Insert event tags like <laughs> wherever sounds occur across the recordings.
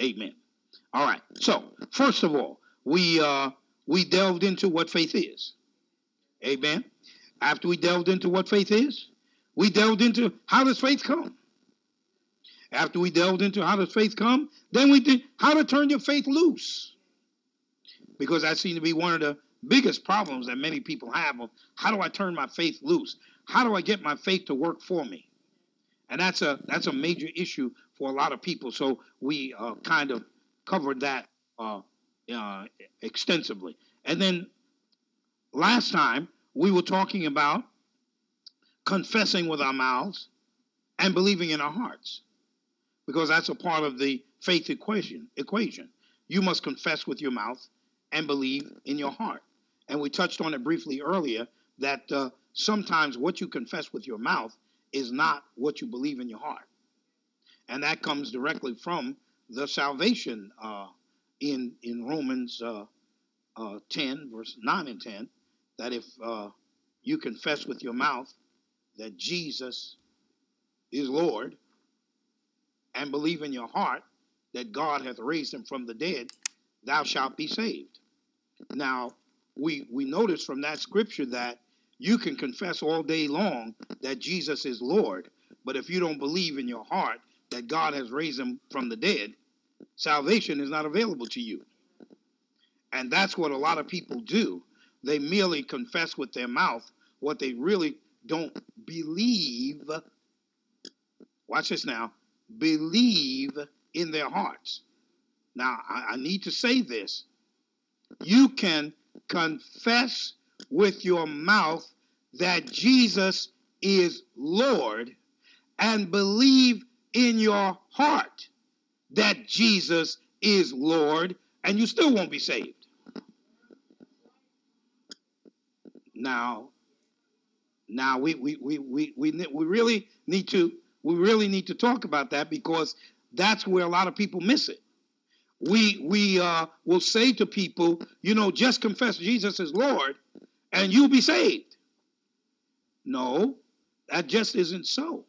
Amen. All right. So, first of all, we uh we delved into what faith is. Amen. After we delved into what faith is, we delved into how does faith come? After we delved into how does faith come, then we did how to turn your faith loose. Because that seems to be one of the biggest problems that many people have of how do I turn my faith loose? How do I get my faith to work for me? And that's a that's a major issue for a lot of people. So we uh, kind of covered that uh, uh, extensively. And then last time we were talking about confessing with our mouths and believing in our hearts, because that's a part of the faith equation. Equation. You must confess with your mouth and believe in your heart. And we touched on it briefly earlier that uh, sometimes what you confess with your mouth is not what you believe in your heart. And that comes directly from the salvation uh, in, in Romans uh, uh 10, verse 9 and 10, that if uh, you confess with your mouth that Jesus is Lord and believe in your heart that God hath raised him from the dead, thou shalt be saved. Now, we, we notice from that scripture that you can confess all day long that Jesus is Lord, but if you don't believe in your heart that God has raised him from the dead, salvation is not available to you. And that's what a lot of people do. They merely confess with their mouth what they really don't believe. Watch this now believe in their hearts. Now, I, I need to say this. You can confess with your mouth that Jesus is Lord and believe in your heart that Jesus is Lord, and you still won't be saved. Now, now we we, we, we, we, we really need to we really need to talk about that because that's where a lot of people miss it we we uh, will say to people, you know, just confess Jesus is Lord, and you'll be saved. No, that just isn't so.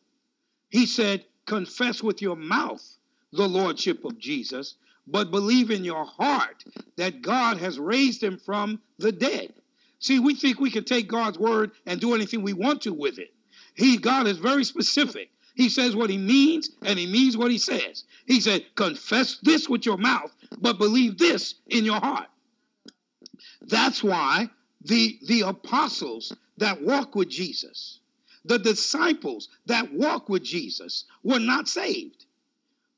He said, confess with your mouth the lordship of Jesus, but believe in your heart that God has raised him from the dead. See, we think we can take God's word and do anything we want to with it. He God is very specific. He says what he means, and he means what he says. He said, Confess this with your mouth, but believe this in your heart. That's why the, the apostles that walk with Jesus, the disciples that walk with Jesus, were not saved,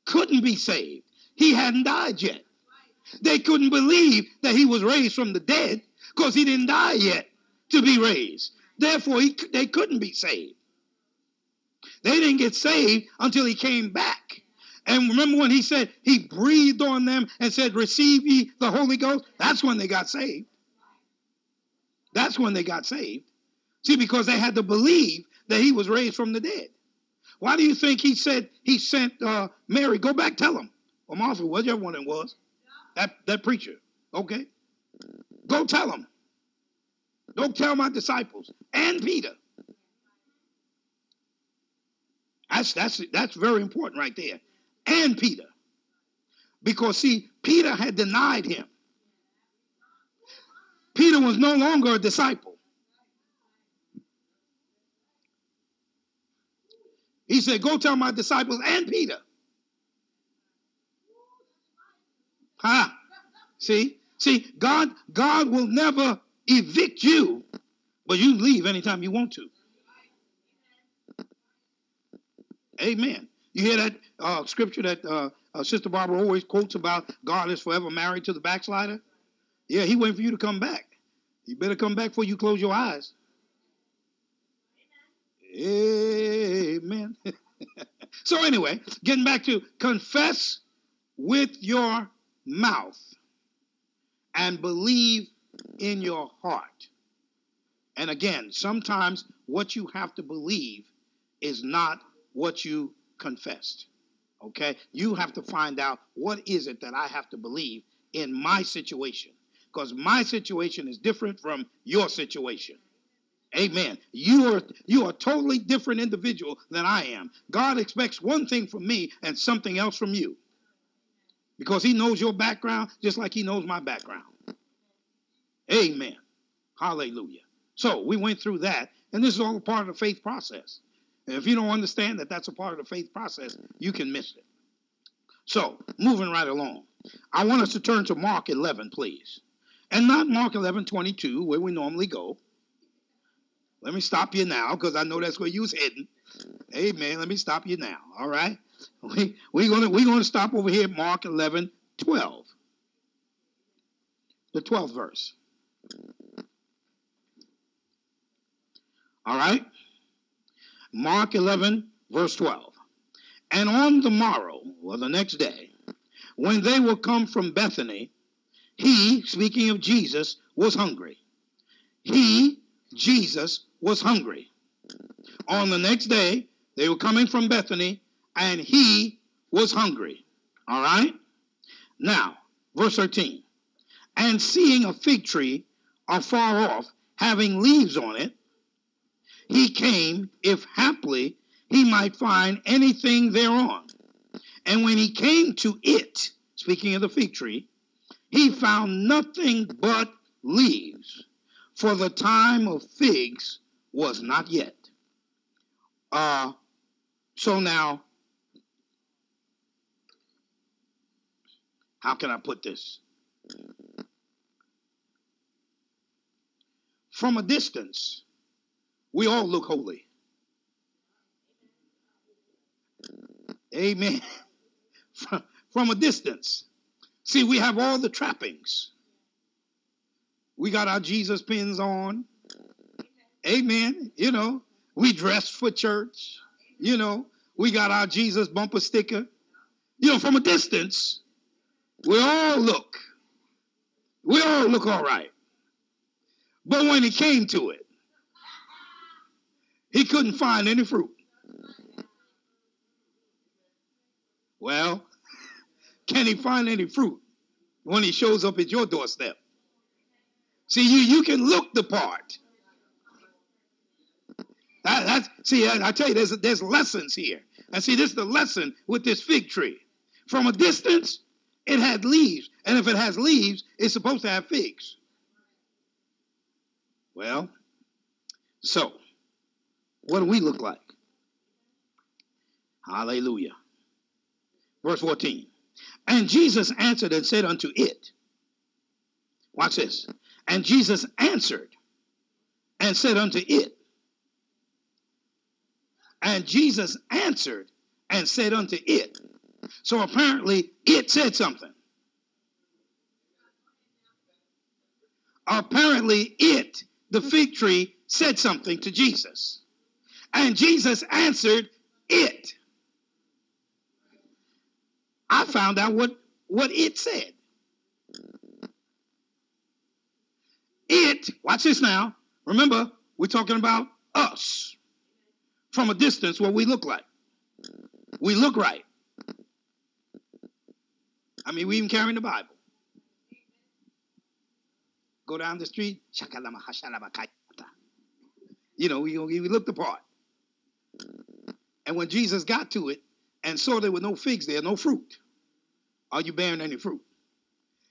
couldn't be saved. He hadn't died yet. They couldn't believe that he was raised from the dead because he didn't die yet to be raised. Therefore, he, they couldn't be saved. They didn't get saved until he came back. And remember when he said he breathed on them and said, Receive ye the Holy Ghost? That's when they got saved. That's when they got saved. See, because they had to believe that he was raised from the dead. Why do you think he said he sent uh, Mary, go back, tell him, or Martha, whichever one it was, that, that preacher, okay? Go tell him. Go tell my disciples and Peter That's that's that's very important right there. And Peter. Because see, Peter had denied him. Peter was no longer a disciple. He said, Go tell my disciples and Peter. Huh? See? See, God, God will never evict you, but you leave anytime you want to. Amen. You hear that uh, scripture that uh, uh, Sister Barbara always quotes about God is forever married to the backslider? Yeah, he waiting for you to come back. You better come back before you close your eyes. Amen. <laughs> so, anyway, getting back to confess with your mouth and believe in your heart. And again, sometimes what you have to believe is not what you confessed. Okay? You have to find out what is it that I have to believe in my situation. because my situation is different from your situation. Amen. You are you are a totally different individual than I am. God expects one thing from me and something else from you. Because he knows your background just like he knows my background. Amen. Hallelujah. So we went through that, and this is all part of the faith process. And if you don't understand that that's a part of the faith process, you can miss it. So, moving right along, I want us to turn to Mark 11, please. And not Mark 11, 22, where we normally go. Let me stop you now, because I know that's where you was heading. Amen. Let me stop you now. All right. <laughs> We, we're gonna we're gonna stop over here Mark 11, 12. The 12th verse. All right. Mark 11, verse 12. And on the morrow, or the next day, when they were come from Bethany, he, speaking of Jesus, was hungry. He, Jesus, was hungry. On the next day, they were coming from Bethany, and he was hungry. All right? Now, verse 13. And seeing a fig tree afar off, having leaves on it, he came, if haply he might find anything thereon. And when he came to it, speaking of the fig tree, he found nothing but leaves, for the time of figs was not yet. Uh, so now, how can I put this? From a distance, we all look holy. Amen. <laughs> From, from a distance. See, we have all the trappings. We got our Jesus pins on. Amen. You know, we dress for church. You know, we got our Jesus bumper sticker. You know, from a distance, we all look. We all look all right. But when it came to it, he couldn't find any fruit. Well, can he find any fruit when he shows up at your doorstep? See, you, you can look the part. That, see, I, I tell you, there's, there's lessons here. And see, this is the lesson with this fig tree. From a distance, it had leaves. And if it has leaves, it's supposed to have figs. Well, so what do we look like? Hallelujah. Verse 14. And Jesus answered and said unto it, Watch this. And Jesus answered and said unto it, and Jesus answered and said unto it. So apparently it said something. Apparently it, the fig tree, said something to Jesus. And Jesus answered it. I found out what, what it said. It, watch this now. Remember, we're talking about us from a distance what we look like. We look right. I mean, we even carrying the Bible. Go down the street, you know, we, we look the part. And when Jesus got to it and saw there were no figs there, no fruit, are you bearing any fruit?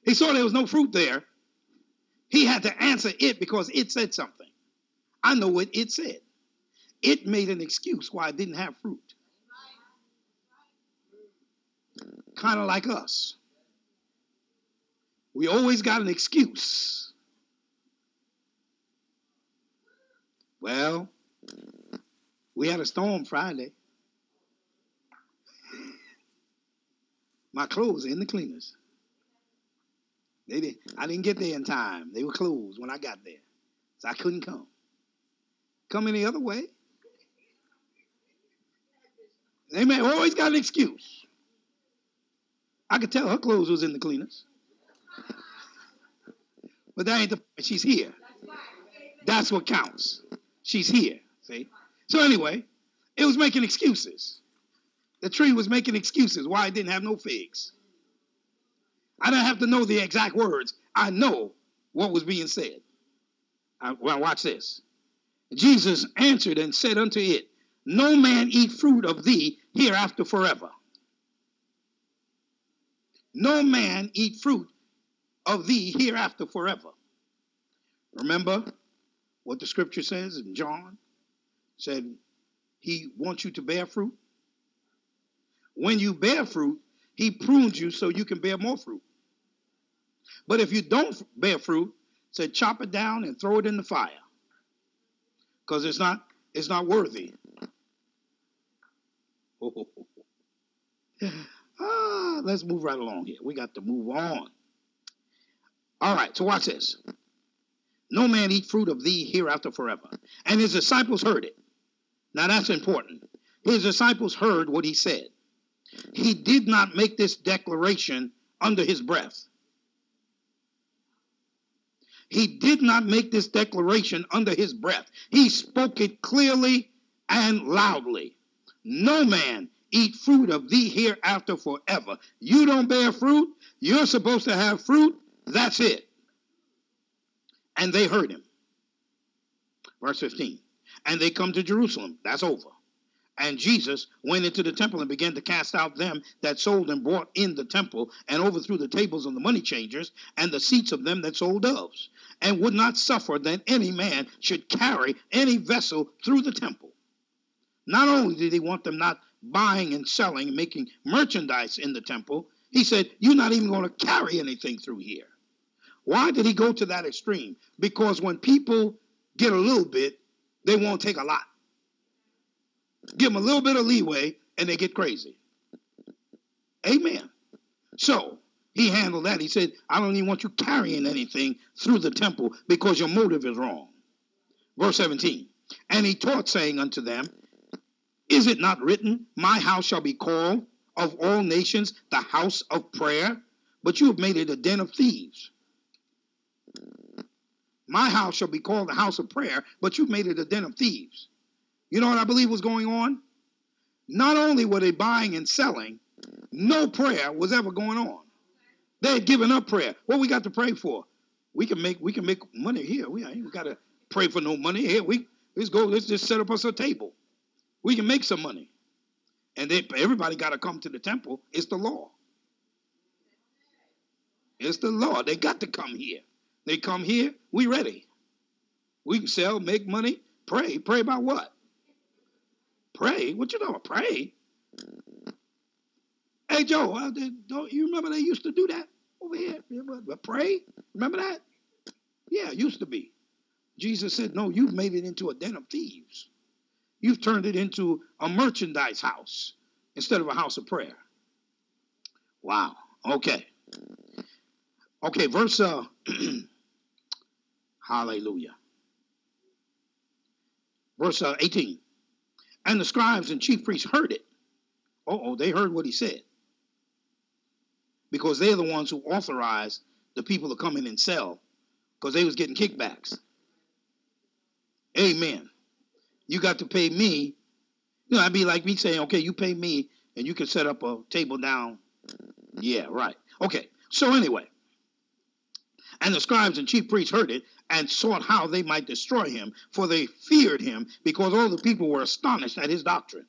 He saw there was no fruit there. He had to answer it because it said something. I know what it said. It made an excuse why it didn't have fruit. Kind of like us. We always got an excuse. Well, we had a storm Friday. My clothes in the cleaners. They did, I didn't get there in time. They were closed when I got there. So I couldn't come. Come any other way. They may always got an excuse. I could tell her clothes was in the cleaners. But that ain't the point. she's here. That's what counts. She's here. See? So anyway, it was making excuses. The tree was making excuses why it didn't have no figs. I don't have to know the exact words. I know what was being said. Uh, well, watch this. Jesus answered and said unto it, No man eat fruit of thee hereafter forever. No man eat fruit of thee hereafter forever. Remember what the scripture says in John? Said he wants you to bear fruit. When you bear fruit, he prunes you so you can bear more fruit. But if you don't bear fruit, said chop it down and throw it in the fire. Because it's not it's not worthy. <laughs> ah, let's move right along here. We got to move on. All right, so watch this. No man eat fruit of thee hereafter forever. And his disciples heard it. Now that's important. His disciples heard what he said. He did not make this declaration under his breath. He did not make this declaration under his breath. He spoke it clearly and loudly. No man eat fruit of thee hereafter forever. You don't bear fruit, you're supposed to have fruit, that's it. And they heard him. Verse 15. And they come to Jerusalem. That's over. And Jesus went into the temple and began to cast out them that sold and bought in the temple, and overthrew the tables of the money changers and the seats of them that sold doves, and would not suffer that any man should carry any vessel through the temple. Not only did he want them not buying and selling and making merchandise in the temple, he said, You're not even going to carry anything through here. Why did he go to that extreme? Because when people get a little bit, they won't take a lot. Give them a little bit of leeway and they get crazy. Amen. So he handled that. He said, I don't even want you carrying anything through the temple because your motive is wrong. Verse 17. And he taught, saying unto them, Is it not written, My house shall be called of all nations the house of prayer? But you have made it a den of thieves. My house shall be called the house of prayer, but you've made it a den of thieves. You know what I believe was going on? Not only were they buying and selling, no prayer was ever going on. They had given up prayer. What we got to pray for? We can make we can make money here. We ain't got to pray for no money here. We let's go. Let's just set up us a table. We can make some money, and they, everybody got to come to the temple. It's the law. It's the law. They got to come here. They come here. We ready. We can sell, make money, pray. Pray about what? Pray? What you know? Pray? Hey, Joe, don't you remember they used to do that over here? But pray? Remember that? Yeah, used to be. Jesus said, No, you've made it into a den of thieves. You've turned it into a merchandise house instead of a house of prayer. Wow. Okay. Okay, verse uh <clears throat> Hallelujah. Verse uh, 18. And the scribes and chief priests heard it. Oh, they heard what he said. Because they're the ones who authorized the people to come in and sell because they was getting kickbacks. Amen. You got to pay me. You know, I'd be like me saying, okay, you pay me and you can set up a table down. Yeah, right. Okay. So anyway, and the scribes and chief priests heard it and sought how they might destroy him, for they feared him, because all the people were astonished at his doctrine.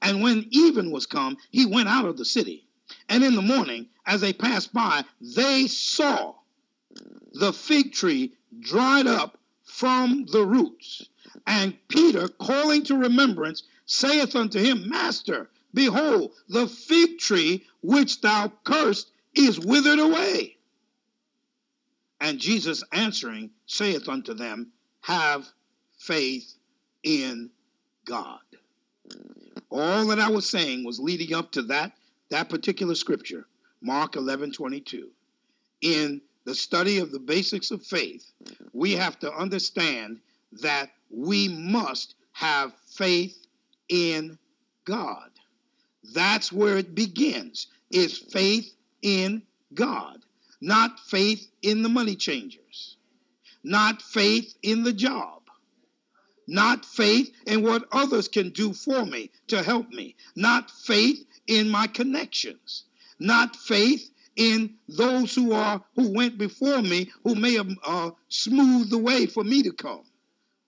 And when even was come, he went out of the city. And in the morning, as they passed by, they saw the fig tree dried up from the roots. And Peter, calling to remembrance, saith unto him, Master, behold, the fig tree which thou cursed is withered away. And Jesus answering saith unto them, Have faith in God. All that I was saying was leading up to that, that particular scripture, Mark 11 22. In the study of the basics of faith, we have to understand that we must have faith in God. That's where it begins, is faith in God not faith in the money changers, not faith in the job, not faith in what others can do for me to help me, not faith in my connections, not faith in those who are who went before me, who may have uh, smoothed the way for me to come.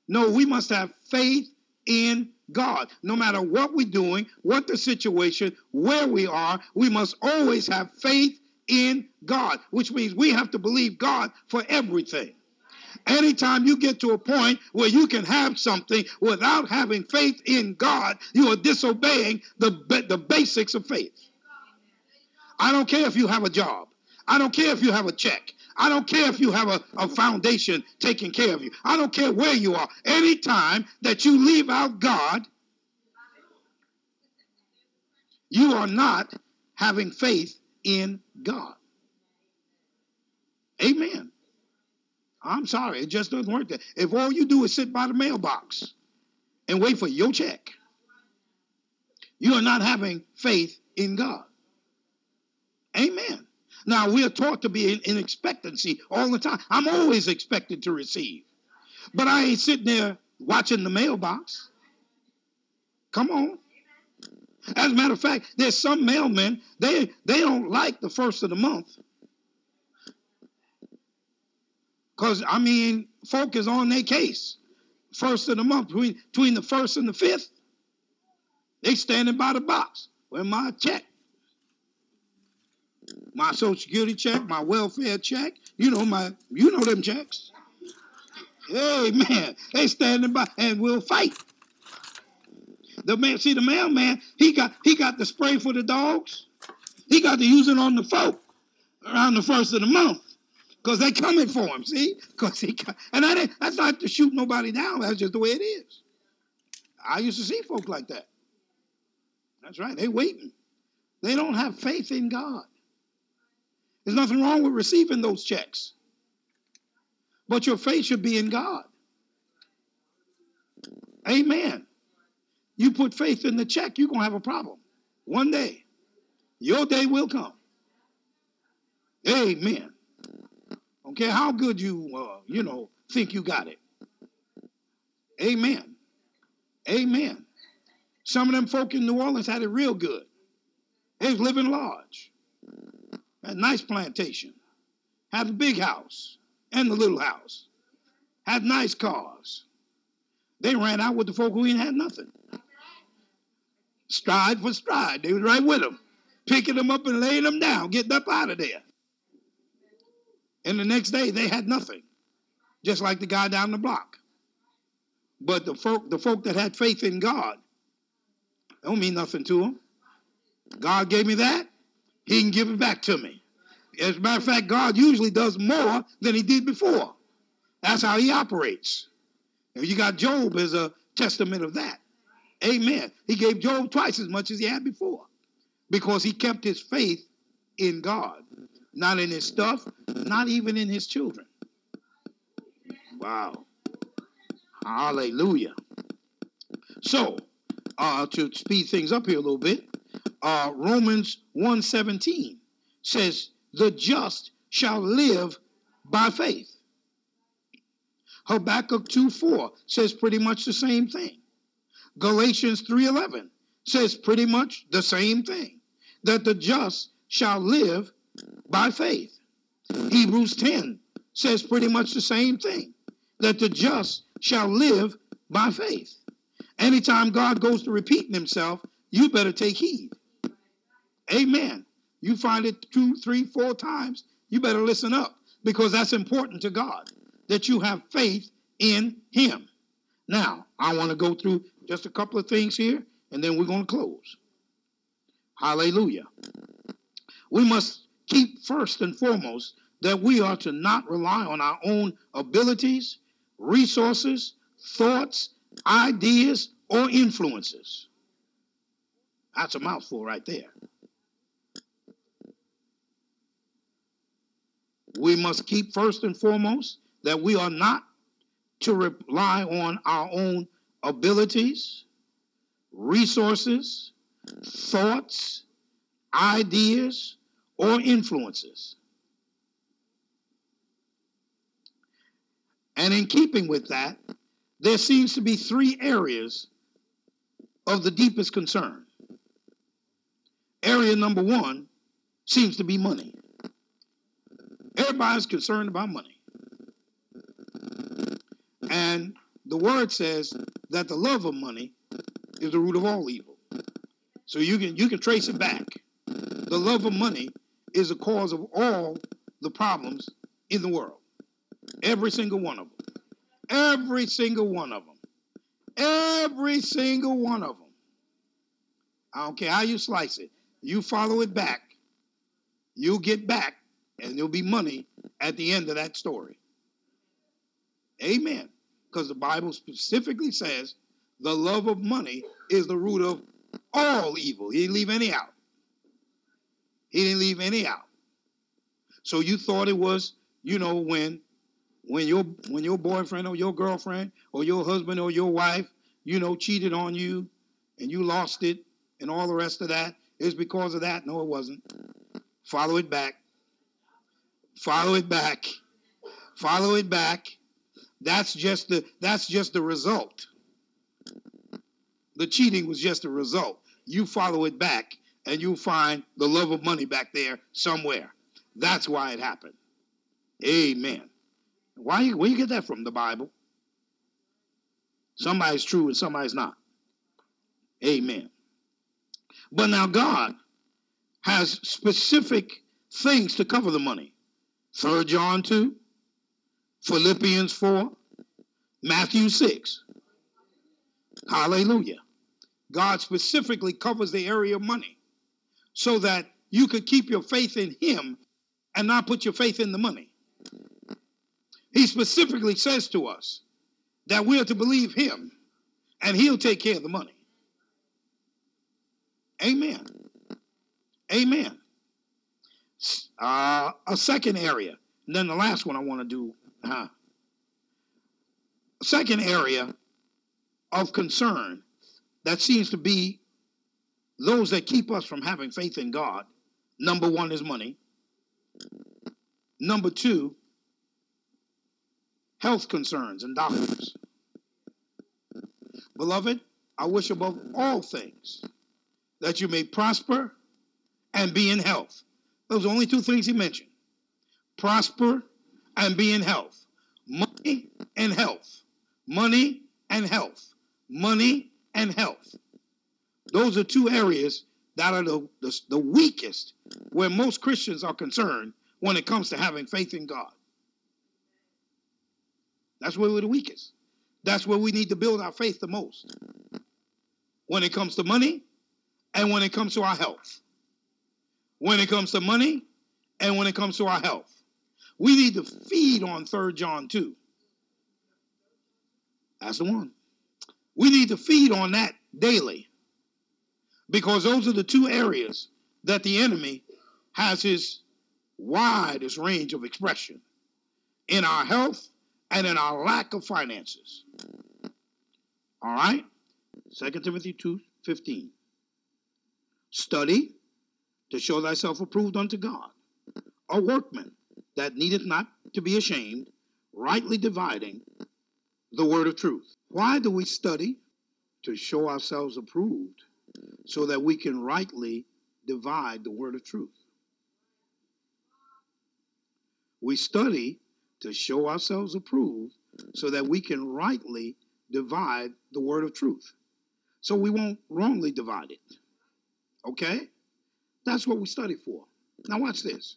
No, we must have faith in God. No matter what we're doing, what the situation, where we are, we must always have faith in God, which means we have to believe God for everything. Anytime you get to a point where you can have something without having faith in God, you are disobeying the, the basics of faith. I don't care if you have a job. I don't care if you have a check. I don't care if you have a, a foundation taking care of you. I don't care where you are. Anytime that you leave out God, you are not having faith in God. Amen. I'm sorry, it just doesn't work that. If all you do is sit by the mailbox and wait for your check, you are not having faith in God. Amen. Now, we are taught to be in, in expectancy all the time. I'm always expected to receive. But I ain't sitting there watching the mailbox. Come on. As a matter of fact, there's some mailmen, they, they don't like the first of the month. Because, I mean, folk is on their case. First of the month, between, between the first and the fifth, they standing by the box. Where my check? my social security check, my welfare check. You know my, you know them checks. Hey man, they standing by and we'll fight. The man, see the mailman, he got he got the spray for the dogs. He got to use it on the folk around the first of the month. Cause they coming for him, see? Cause he got, and that that's not to shoot nobody down. That's just the way it is. I used to see folk like that. That's right. They waiting. They don't have faith in God. There's nothing wrong with receiving those checks. But your faith should be in God. Amen. You put faith in the check, you're going to have a problem. One day, your day will come. Amen. Care how good you, uh, you know, think you got it. Amen. Amen. Some of them folk in New Orleans had it real good. They was living large. Had a nice plantation. Had a big house and the little house. Had nice cars. They ran out with the folk who ain't had nothing. Stride for stride. They was right with them. Picking them up and laying them down, getting up out of there. And the next day they had nothing. Just like the guy down the block. But the folk, the folk that had faith in God, don't mean nothing to them. God gave me that he can give it back to me. As a matter of fact, God usually does more than he did before. That's how he operates. And you got Job as a testament of that. Amen. He gave Job twice as much as he had before because he kept his faith in God, not in his stuff, not even in his children. Wow. Hallelujah. So, uh, to speed things up here a little bit, uh, Romans 1:17 says, "The just shall live by faith." Habakkuk 2:4 says pretty much the same thing. Galatians 3:11 says pretty much the same thing, that the just shall live by faith. Hebrews 10 says pretty much the same thing, that the just shall live by faith. Anytime God goes to repeating himself, you better take heed. Amen. You find it two, three, four times, you better listen up because that's important to God that you have faith in Him. Now, I want to go through just a couple of things here and then we're going to close. Hallelujah. We must keep first and foremost that we are to not rely on our own abilities, resources, thoughts, ideas, or influences. That's a mouthful right there. we must keep first and foremost that we are not to rely on our own abilities, resources, thoughts, ideas, or influences. And in keeping with that, there seems to be three areas of the deepest concern. Area number one seems to be money. Everybody's concerned about money. And the word says that the love of money is the root of all evil. So you can you can trace it back. The love of money is the cause of all the problems in the world. Every single one of them. Every single one of them. Every single one of them. I don't care how you slice it. You follow it back. You'll get back, and there'll be money at the end of that story. Amen. Because the Bible specifically says the love of money is the root of all evil. He didn't leave any out. He didn't leave any out. So you thought it was, you know, when when your when your boyfriend or your girlfriend or your husband or your wife, you know, cheated on you and you lost it and all the rest of that is because of that. No, it wasn't. Follow it back. Follow it back. Follow it back. That's just the that's just the result. The cheating was just a result. You follow it back and you'll find the love of money back there somewhere. That's why it happened. Amen. Why where you get that from? The Bible. Somebody's true and somebody's not. Amen. But now God has specific things to cover the money. Third John 2, Philippians 4, Matthew 6. Hallelujah. God specifically covers the area of money so that you could keep your faith in Him and not put your faith in the money. He specifically says to us that we are to believe Him and He'll take care of the money. Amen. Amen. Uh, a second area, and then the last one I want to do. Uh, <clears throat> a second area of concern that seems to be those that keep us from having faith in God. Number one is money. Number two, health concerns and doctors. Beloved, I wish above all things that you may prosper and be in health. Those are only two things he mentioned prosper and be in health. Money and health. Money and health. Money and health. Those are two areas that are the, the, the weakest where most Christians are concerned when it comes to having faith in God. That's where we're the weakest. That's where we need to build our faith the most. When it comes to money and when it comes to our health. When it comes to money and when it comes to our health. We need to feed on 3 John 2. That's the one. We need to feed on that daily because those are the two areas that the enemy has his widest range of expression in our health and in our lack of finances. All right? 2 Timothy 2 15. Study to show thyself approved unto God, a workman that needeth not to be ashamed, rightly dividing the word of truth. Why do we study? To show ourselves approved so that we can rightly divide the word of truth. We study to show ourselves approved so that we can rightly divide the word of truth. So we won't wrongly divide it. Okay? That's what we study for. Now, watch this.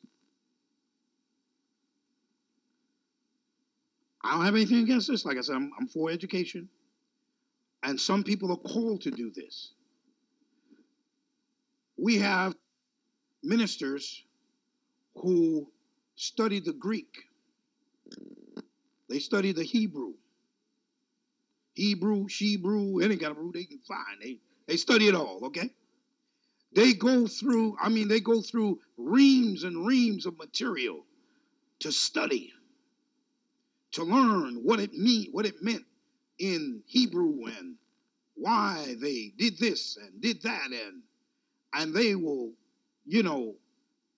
I don't have anything against this. Like I said, I'm, I'm for education. And some people are called to do this. We have ministers who study the Greek, they study the Hebrew. Hebrew, Shebrew, any kind of brew they can find. They, they study it all, okay? They go through, I mean, they go through reams and reams of material to study, to learn what it mean, what it meant in Hebrew and why they did this and did that and and they will, you know,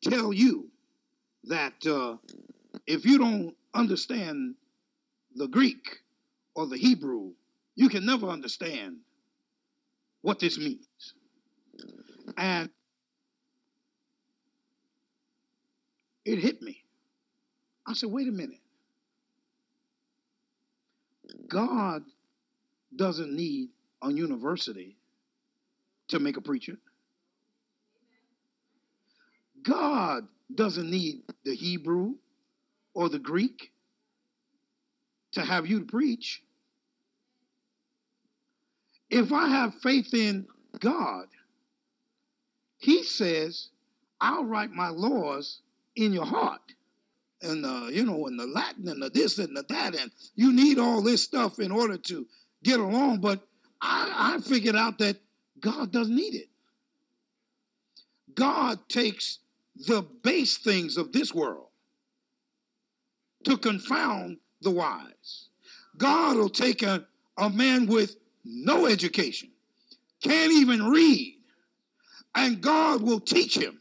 tell you that uh, if you don't understand the Greek or the Hebrew, you can never understand what this means. And it hit me. I said, wait a minute. God doesn't need a university to make a preacher. God doesn't need the Hebrew or the Greek to have you to preach. If I have faith in God, He says, I'll write my laws in your heart. And, the, you know, and the Latin and the this and the that. And you need all this stuff in order to get along. But I, I figured out that God doesn't need it. God takes the base things of this world to confound the wise. God will take a, a man with no education, can't even read, and God will teach him.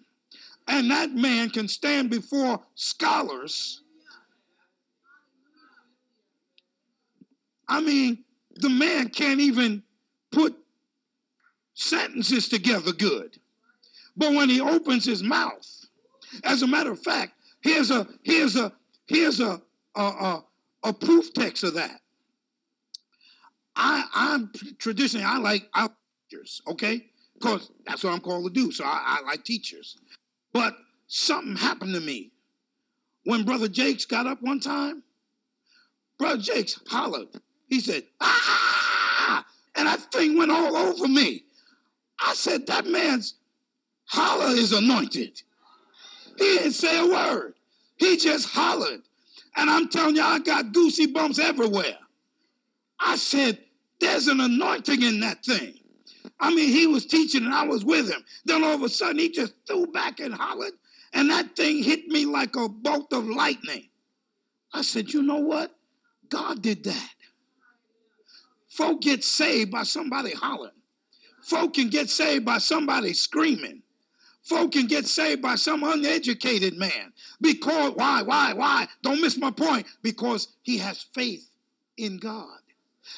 And that man can stand before scholars. I mean, the man can't even put sentences together good. But when he opens his mouth, as a matter of fact, here's a here's a here's a a, a, a proof text of that. I I'm traditionally I like I teachers, okay? Because that's what I'm called to do. So I, I like teachers. But something happened to me when Brother Jakes got up one time. Brother Jakes hollered. He said, ah! And that thing went all over me. I said, that man's holler is anointed. He didn't say a word. He just hollered. And I'm telling you, I got goosey bumps everywhere. I said, there's an anointing in that thing. I mean, he was teaching and I was with him. Then all of a sudden, he just threw back and hollered, and that thing hit me like a bolt of lightning. I said, you know what? God did that. Folk get saved by somebody hollering. Folk can get saved by somebody screaming. Folk can get saved by some uneducated man. Because, why, why, why? Don't miss my point. Because he has faith in God.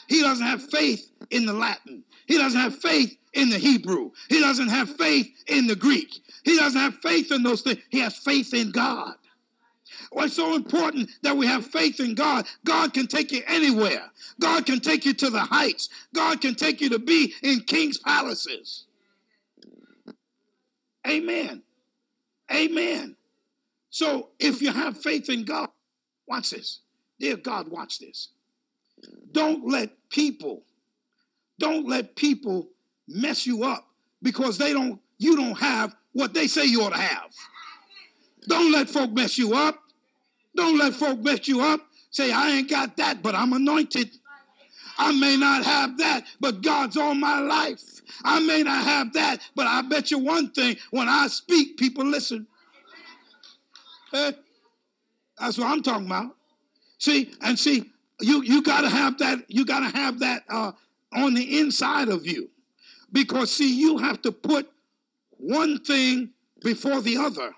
He doesn't have faith in the Latin. He doesn't have faith in the Hebrew. He doesn't have faith in the Greek. He doesn't have faith in those things. He has faith in God. Well, it's so important that we have faith in God. God can take you anywhere. God can take you to the heights. God can take you to be in king's palaces. Amen. Amen. So if you have faith in God, watch this. Dear God, watch this. Don't let people, don't let people mess you up because they don't, you don't have what they say you ought to have. Don't let folk mess you up. Don't let folk mess you up. Say, I ain't got that, but I'm anointed. I may not have that, but God's on my life. I may not have that, but I bet you one thing when I speak, people listen. Hey, that's what I'm talking about. See, and see, you you gotta have that, you gotta have that uh, on the inside of you. Because see, you have to put one thing before the other.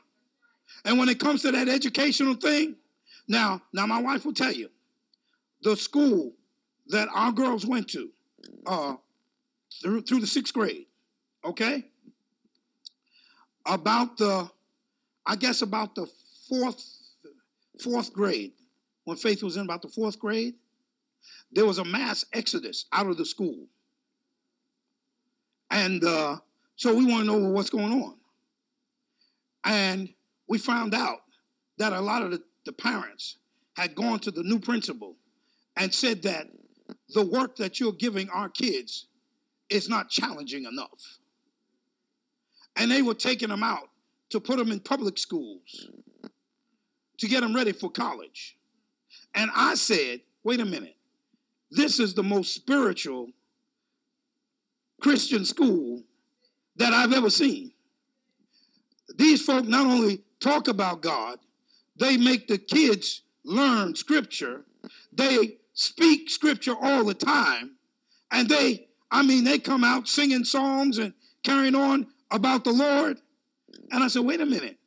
And when it comes to that educational thing, now, now my wife will tell you, the school that our girls went to uh, through, through the sixth grade, okay? About the, I guess about the fourth, fourth grade, when Faith was in about the fourth grade, there was a mass exodus out of the school. And uh, so we want to know what's going on. And we found out that a lot of the, the parents had gone to the new principal and said that the work that you're giving our kids is not challenging enough. And they were taking them out to put them in public schools to get them ready for college. And I said, wait a minute, this is the most spiritual Christian school that I've ever seen. These folk not only talk about God, they make the kids learn scripture. They speak scripture all the time. And they, I mean, they come out singing songs and carrying on about the Lord. And I said, wait a minute.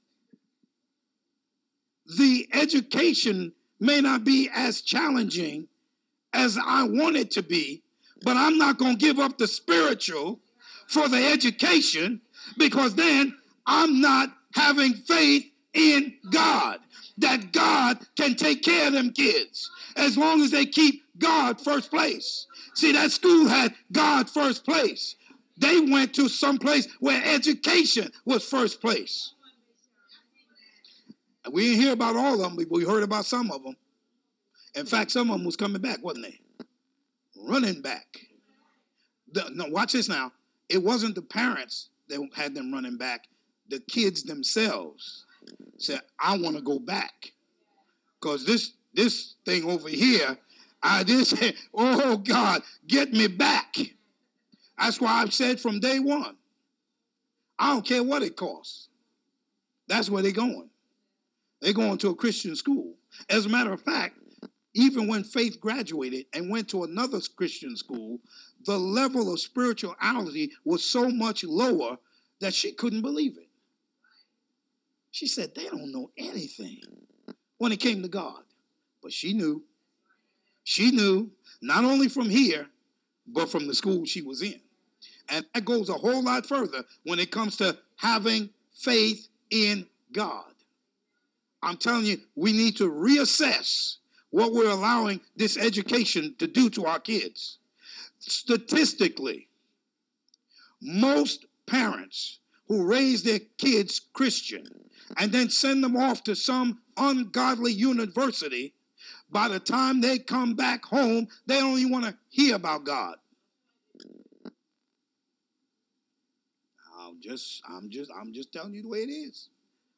The education may not be as challenging as I want it to be, but I'm not going to give up the spiritual for the education because then I'm not having faith in God. that God can take care of them kids as long as they keep God first place. See, that school had God first place. They went to some place where education was first place. We didn't hear about all of them, but we heard about some of them. In fact, some of them was coming back, wasn't they? Running back. The, no, watch this now. It wasn't the parents that had them running back. The kids themselves said, "I want to go back," because this this thing over here, I just said, <laughs> "Oh God, get me back." That's why I've said from day one, I don't care what it costs. That's where they're going. They're going to a Christian school. As a matter of fact, even when Faith graduated and went to another Christian school, the level of spirituality was so much lower that she couldn't believe it. She said, They don't know anything when it came to God. But she knew. She knew, not only from here, but from the school she was in. And that goes a whole lot further when it comes to having faith in God. I'm telling you, we need to reassess what we're allowing this education to do to our kids. Statistically, most parents who raise their kids Christian and then send them off to some ungodly university, by the time they come back home, they don't even want to hear about God. I'm just, I'm just, I'm just telling you the way it is.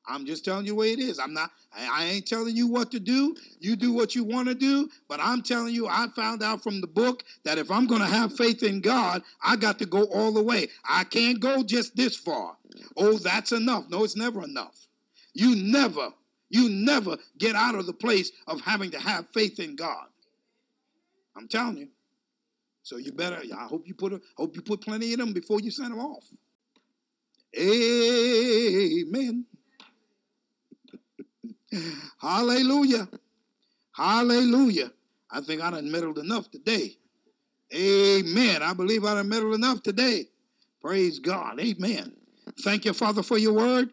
I'm just telling you the way it is. I'm not, I, ain't telling you what to do. You do what you want to do. But I'm telling you, I found out from the book that if I'm going to have faith in God, I got to go all the way. I can't go just this far. Oh, that's enough. No, it's never enough. You never, you never get out of the place of having to have faith in God. I'm telling you. So you better, I hope you put a, hope you put plenty in them before you send them off. Amen. <laughs> Hallelujah. Hallelujah. I think I done meddled enough today. Amen. I believe I done meddled enough today. Praise God. Amen. Thank you, Father, for your word.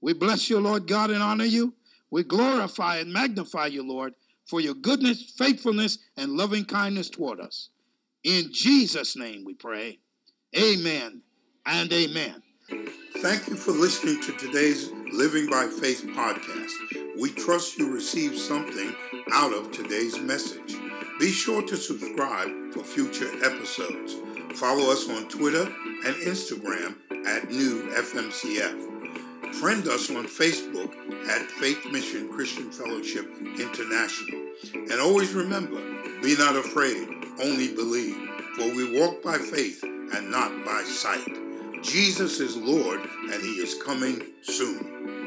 We bless you, Lord God, and honor you. We glorify and magnify you, Lord, for your goodness, faithfulness, and loving kindness toward us. In Jesus' name we pray. Amen and amen. Thank you for listening to today's Living by Faith podcast. We trust you received something out of today's message. Be sure to subscribe for future episodes. Follow us on Twitter and Instagram at New FMCF. Friend us on Facebook at Faith Mission Christian Fellowship International. And always remember, be not afraid, only believe, for we walk by faith and not by sight. Jesus is Lord and he is coming soon.